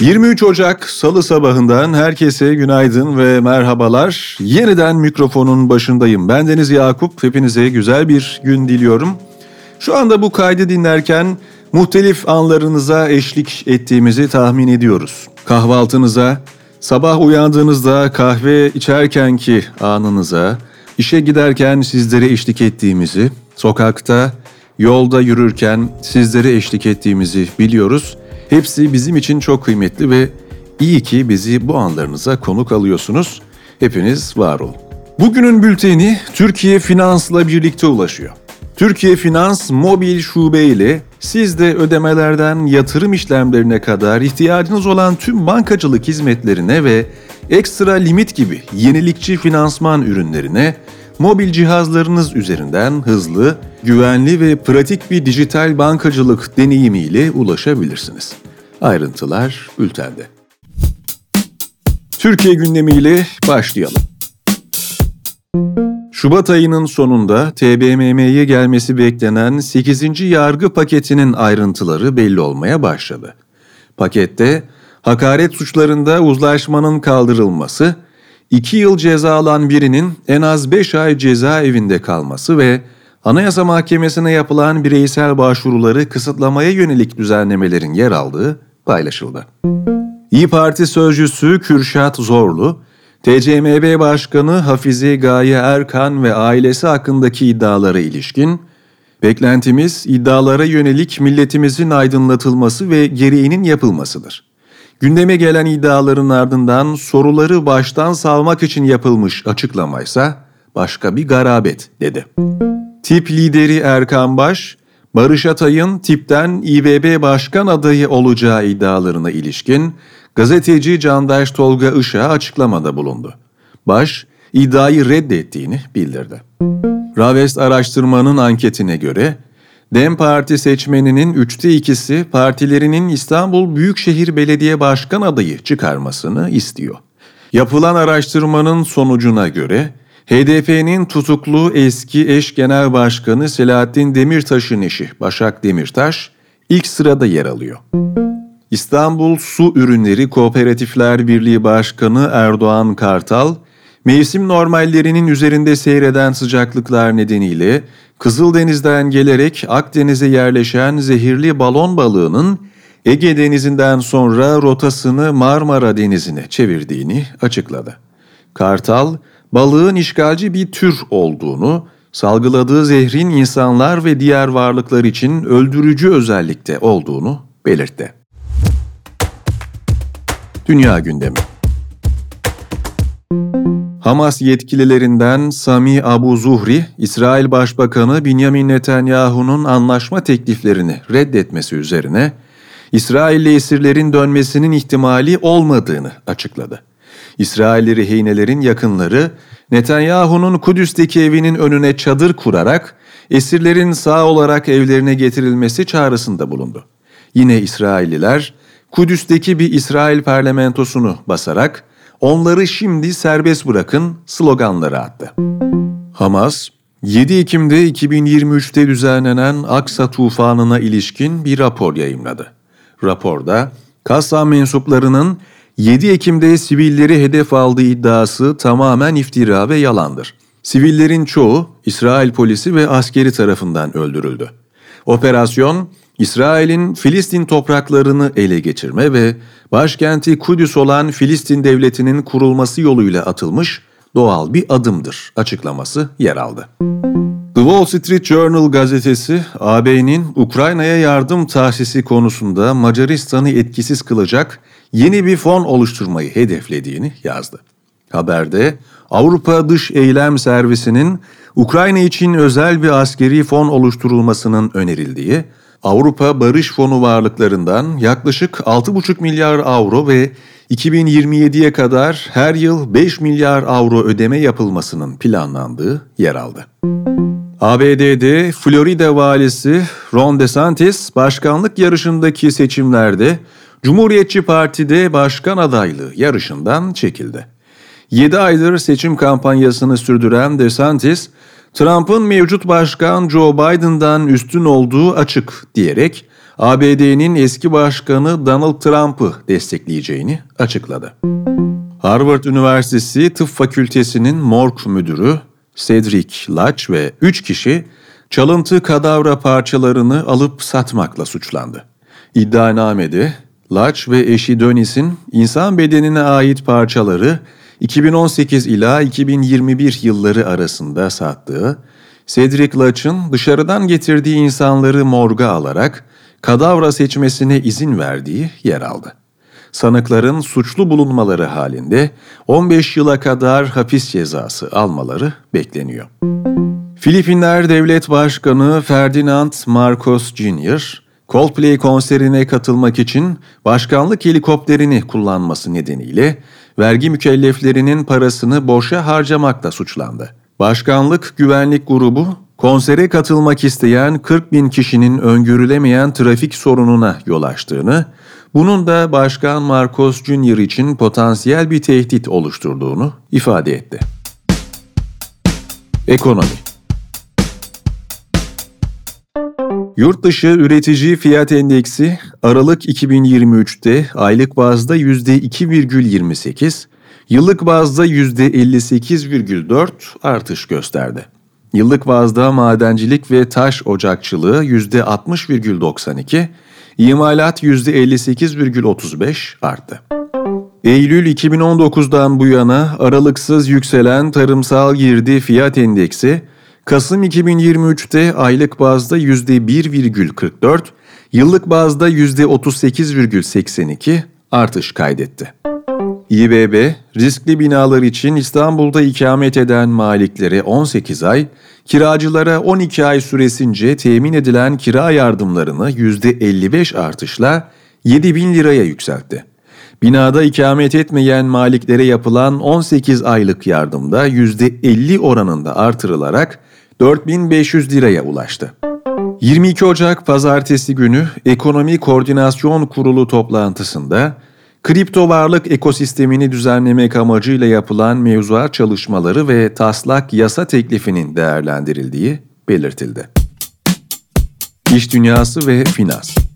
23 Ocak Salı sabahından herkese günaydın ve merhabalar. Yeniden mikrofonun başındayım. Ben Deniz Yakup. Hepinize güzel bir gün diliyorum. Şu anda bu kaydı dinlerken muhtelif anlarınıza eşlik ettiğimizi tahmin ediyoruz. Kahvaltınıza, sabah uyandığınızda kahve içerkenki anınıza, işe giderken sizlere eşlik ettiğimizi, sokakta, yolda yürürken sizlere eşlik ettiğimizi biliyoruz. Hepsi bizim için çok kıymetli ve iyi ki bizi bu anlarınıza konuk alıyorsunuz. Hepiniz var olun. Bugünün bülteni Türkiye Finans'la birlikte ulaşıyor. Türkiye Finans mobil şube ile siz de ödemelerden yatırım işlemlerine kadar ihtiyacınız olan tüm bankacılık hizmetlerine ve ekstra limit gibi yenilikçi finansman ürünlerine mobil cihazlarınız üzerinden hızlı, güvenli ve pratik bir dijital bankacılık deneyimiyle ulaşabilirsiniz. Ayrıntılar bültende. Türkiye gündemiyle başlayalım. Şubat ayının sonunda TBMM'ye gelmesi beklenen 8. yargı paketinin ayrıntıları belli olmaya başladı. Pakette hakaret suçlarında uzlaşmanın kaldırılması, 2 yıl ceza alan birinin en az 5 ay cezaevinde kalması ve Anayasa Mahkemesi'ne yapılan bireysel başvuruları kısıtlamaya yönelik düzenlemelerin yer aldığı paylaşıldı. İyi Parti sözcüsü Kürşat Zorlu, TCMB Başkanı Hafize Gaye Erkan ve ailesi hakkındaki iddialara ilişkin, beklentimiz iddialara yönelik milletimizin aydınlatılması ve gereğinin yapılmasıdır. Gündeme gelen iddiaların ardından soruları baştan salmak için yapılmış açıklamaysa başka bir garabet dedi. Tip lideri Erkan Baş, Barış Atay'ın tipten İBB başkan adayı olacağı iddialarına ilişkin gazeteci Candaş Tolga Işık'a açıklamada bulundu. Baş, iddiayı reddettiğini bildirdi. Ravest araştırmanın anketine göre DEM Parti seçmeninin üçte ikisi partilerinin İstanbul Büyükşehir Belediye Başkan adayı çıkarmasını istiyor. Yapılan araştırmanın sonucuna göre HDP'nin tutuklu eski eş genel başkanı Selahattin Demirtaş'ın eşi Başak Demirtaş ilk sırada yer alıyor. İstanbul Su Ürünleri Kooperatifler Birliği Başkanı Erdoğan Kartal, mevsim normallerinin üzerinde seyreden sıcaklıklar nedeniyle Kızıldeniz'den gelerek Akdeniz'e yerleşen zehirli balon balığının Ege Denizi'nden sonra rotasını Marmara Denizi'ne çevirdiğini açıkladı. Kartal, balığın işgalci bir tür olduğunu, salgıladığı zehrin insanlar ve diğer varlıklar için öldürücü özellikte olduğunu belirtti. Dünya gündemi Hamas yetkililerinden Sami Abu Zuhri, İsrail Başbakanı Benjamin Netanyahu'nun anlaşma tekliflerini reddetmesi üzerine İsrailli esirlerin dönmesinin ihtimali olmadığını açıkladı. İsrailli rehinelerin yakınları Netanyahu'nun Kudüs'teki evinin önüne çadır kurarak esirlerin sağ olarak evlerine getirilmesi çağrısında bulundu. Yine İsrailliler Kudüs'teki bir İsrail parlamentosunu basarak onları şimdi serbest bırakın sloganları attı. Hamas, 7 Ekim'de 2023'te düzenlenen Aksa tufanına ilişkin bir rapor yayımladı. Raporda Kassam mensuplarının 7 Ekim'de sivilleri hedef aldığı iddiası tamamen iftira ve yalandır. Sivillerin çoğu İsrail polisi ve askeri tarafından öldürüldü. Operasyon, İsrail'in Filistin topraklarını ele geçirme ve başkenti Kudüs olan Filistin devletinin kurulması yoluyla atılmış doğal bir adımdır açıklaması yer aldı. The Wall Street Journal gazetesi AB'nin Ukrayna'ya yardım tahsisi konusunda Macaristan'ı etkisiz kılacak yeni bir fon oluşturmayı hedeflediğini yazdı. Haberde Avrupa Dış Eylem Servisi'nin Ukrayna için özel bir askeri fon oluşturulmasının önerildiği, Avrupa Barış Fonu varlıklarından yaklaşık 6,5 milyar avro ve 2027'ye kadar her yıl 5 milyar avro ödeme yapılmasının planlandığı yer aldı. ABD'de Florida valisi Ron DeSantis başkanlık yarışındaki seçimlerde Cumhuriyetçi Parti'de başkan adaylığı yarışından çekildi. 7 aydır seçim kampanyasını sürdüren DeSantis, Trump'ın mevcut başkan Joe Biden'dan üstün olduğu açık diyerek ABD'nin eski başkanı Donald Trump'ı destekleyeceğini açıkladı. Harvard Üniversitesi Tıp Fakültesi'nin morg müdürü Cedric Lach ve 3 kişi çalıntı kadavra parçalarını alıp satmakla suçlandı. İddianamede Lach ve eşi Dönis'in insan bedenine ait parçaları 2018 ila 2021 yılları arasında sattığı, Cedric Lach'ın dışarıdan getirdiği insanları morga alarak kadavra seçmesine izin verdiği yer aldı. Sanıkların suçlu bulunmaları halinde 15 yıla kadar hapis cezası almaları bekleniyor. Filipinler Devlet Başkanı Ferdinand Marcos Jr., Coldplay konserine katılmak için başkanlık helikopterini kullanması nedeniyle vergi mükelleflerinin parasını boşa harcamakla suçlandı. Başkanlık Güvenlik Grubu, konsere katılmak isteyen 40 bin kişinin öngörülemeyen trafik sorununa yol açtığını, bunun da Başkan Marcos Jr. için potansiyel bir tehdit oluşturduğunu ifade etti. Ekonomi Yurt dışı üretici fiyat endeksi Aralık 2023'te aylık bazda %2,28, yıllık bazda %58,4 artış gösterdi. Yıllık bazda madencilik ve taş ocakçılığı %60,92, imalat %58,35 arttı. Eylül 2019'dan bu yana aralıksız yükselen tarımsal girdi fiyat endeksi Kasım 2023'te aylık bazda %1,44, yıllık bazda %38,82 artış kaydetti. İBB, riskli binalar için İstanbul'da ikamet eden maliklere 18 ay, kiracılara 12 ay süresince temin edilen kira yardımlarını %55 artışla 7 bin liraya yükseltti. Binada ikamet etmeyen maliklere yapılan 18 aylık yardımda %50 oranında artırılarak 4500 liraya ulaştı. 22 Ocak pazartesi günü Ekonomi Koordinasyon Kurulu toplantısında kripto varlık ekosistemini düzenlemek amacıyla yapılan mevzuat çalışmaları ve taslak yasa teklifinin değerlendirildiği belirtildi. İş dünyası ve finans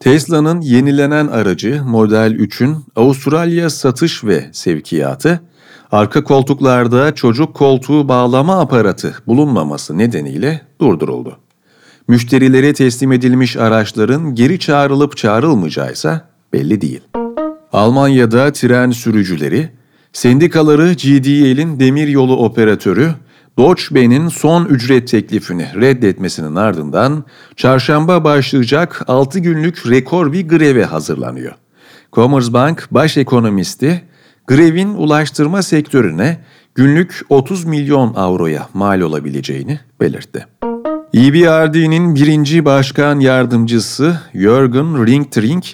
Tesla'nın yenilenen aracı Model 3'ün Avustralya satış ve sevkiyatı arka koltuklarda çocuk koltuğu bağlama aparatı bulunmaması nedeniyle durduruldu. Müşterilere teslim edilmiş araçların geri çağrılıp çağrılmayacağı ise belli değil. Almanya'da tren sürücüleri, sendikaları GDL'in demiryolu operatörü Deutsche Bahn'in son ücret teklifini reddetmesinin ardından çarşamba başlayacak 6 günlük rekor bir greve hazırlanıyor. Commerzbank baş ekonomisti grevin ulaştırma sektörüne günlük 30 milyon avroya mal olabileceğini belirtti. EBRD'nin birinci başkan yardımcısı Jürgen Ringtring,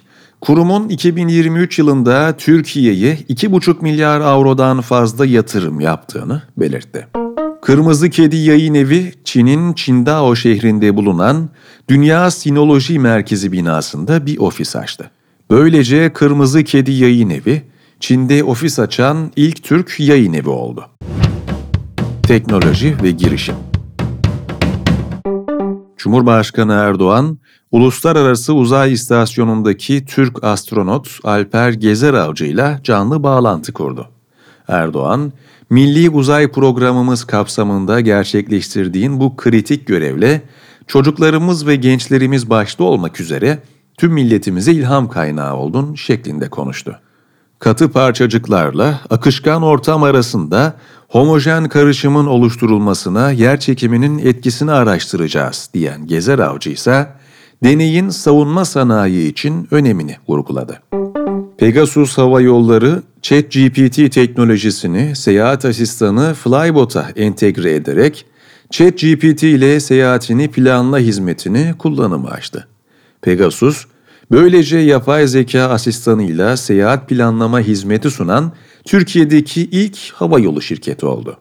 kurumun 2023 yılında Türkiye'ye 2,5 milyar avrodan fazla yatırım yaptığını belirtti. Kırmızı Kedi Yayın Evi, Çin'in Qingdao şehrinde bulunan Dünya Sinoloji Merkezi binasında bir ofis açtı. Böylece Kırmızı Kedi Yayın Evi, Çin'de ofis açan ilk Türk yayın evi oldu. Teknoloji ve girişim Cumhurbaşkanı Erdoğan, Uluslararası Uzay İstasyonu'ndaki Türk astronot Alper Gezer Avcı ile canlı bağlantı kurdu. Erdoğan, Milli Uzay Programımız kapsamında gerçekleştirdiğin bu kritik görevle çocuklarımız ve gençlerimiz başta olmak üzere tüm milletimize ilham kaynağı oldun şeklinde konuştu katı parçacıklarla akışkan ortam arasında homojen karışımın oluşturulmasına yer çekiminin etkisini araştıracağız diyen Gezer Avcı ise deneyin savunma sanayi için önemini vurguladı. Pegasus Hava Yolları, ChatGPT teknolojisini seyahat asistanı Flybot'a entegre ederek ChatGPT ile seyahatini planla hizmetini kullanıma açtı. Pegasus, Böylece yapay zeka asistanıyla seyahat planlama hizmeti sunan Türkiye'deki ilk hava yolu şirketi oldu.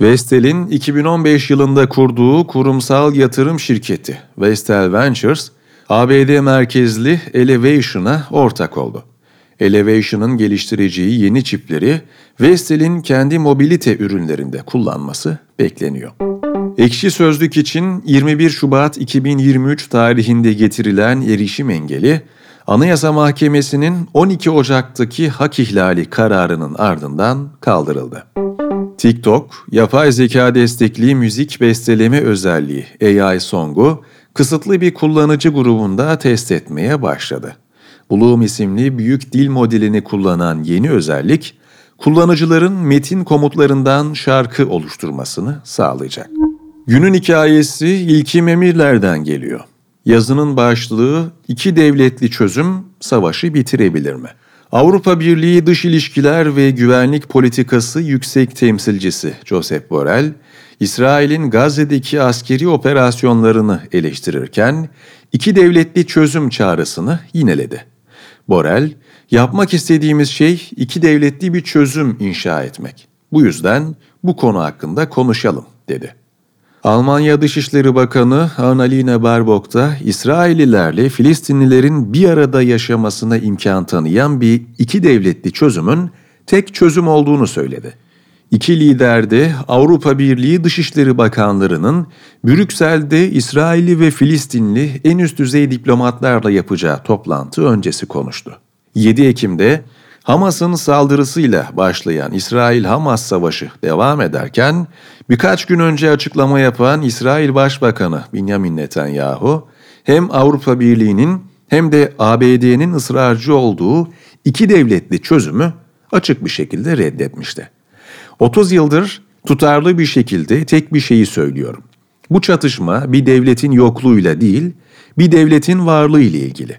Vestel'in 2015 yılında kurduğu kurumsal yatırım şirketi Vestel Ventures, ABD merkezli Elevation'a ortak oldu. Elevation'ın geliştireceği yeni çipleri Vestel'in kendi mobilite ürünlerinde kullanması bekleniyor. Ekşi Sözlük için 21 Şubat 2023 tarihinde getirilen erişim engeli, Anayasa Mahkemesi'nin 12 Ocak'taki hak ihlali kararının ardından kaldırıldı. TikTok, yapay zeka destekli müzik besteleme özelliği AI Song'u kısıtlı bir kullanıcı grubunda test etmeye başladı. Bloom isimli büyük dil modelini kullanan yeni özellik, kullanıcıların metin komutlarından şarkı oluşturmasını sağlayacak. Günün hikayesi İlkim Emirler'den geliyor. Yazının başlığı iki devletli çözüm savaşı bitirebilir mi? Avrupa Birliği Dış İlişkiler ve Güvenlik Politikası Yüksek Temsilcisi Josep Borrell, İsrail'in Gazze'deki askeri operasyonlarını eleştirirken iki devletli çözüm çağrısını yineledi. Borrell, yapmak istediğimiz şey iki devletli bir çözüm inşa etmek. Bu yüzden bu konu hakkında konuşalım, dedi. Almanya Dışişleri Bakanı Annalena Baerbock da İsraillilerle Filistinlilerin bir arada yaşamasına imkan tanıyan bir iki devletli çözümün tek çözüm olduğunu söyledi. İki lider de Avrupa Birliği Dışişleri Bakanlarının Brüksel'de İsrailli ve Filistinli en üst düzey diplomatlarla yapacağı toplantı öncesi konuştu. 7 Ekim'de Hamas'ın saldırısıyla başlayan İsrail-Hamas savaşı devam ederken birkaç gün önce açıklama yapan İsrail Başbakanı Benjamin Netanyahu hem Avrupa Birliği'nin hem de ABD'nin ısrarcı olduğu iki devletli çözümü açık bir şekilde reddetmişti. 30 yıldır tutarlı bir şekilde tek bir şeyi söylüyorum. Bu çatışma bir devletin yokluğuyla değil, bir devletin varlığı ile ilgili.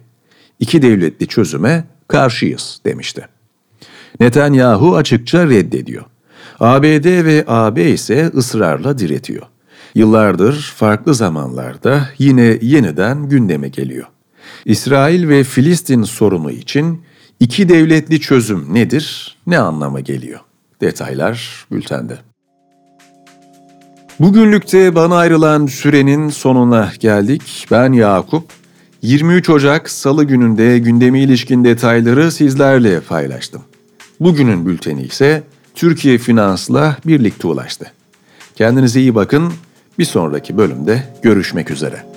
İki devletli çözüme karşıyız demişti. Netanyahu açıkça reddediyor. ABD ve AB ise ısrarla diretiyor. Yıllardır farklı zamanlarda yine yeniden gündeme geliyor. İsrail ve Filistin sorunu için iki devletli çözüm nedir, ne anlama geliyor? Detaylar bültende. Bugünlükte bana ayrılan sürenin sonuna geldik. Ben Yakup. 23 Ocak Salı gününde gündemi ilişkin detayları sizlerle paylaştım. Bugünün bülteni ise Türkiye Finans'la birlikte ulaştı. Kendinize iyi bakın. Bir sonraki bölümde görüşmek üzere.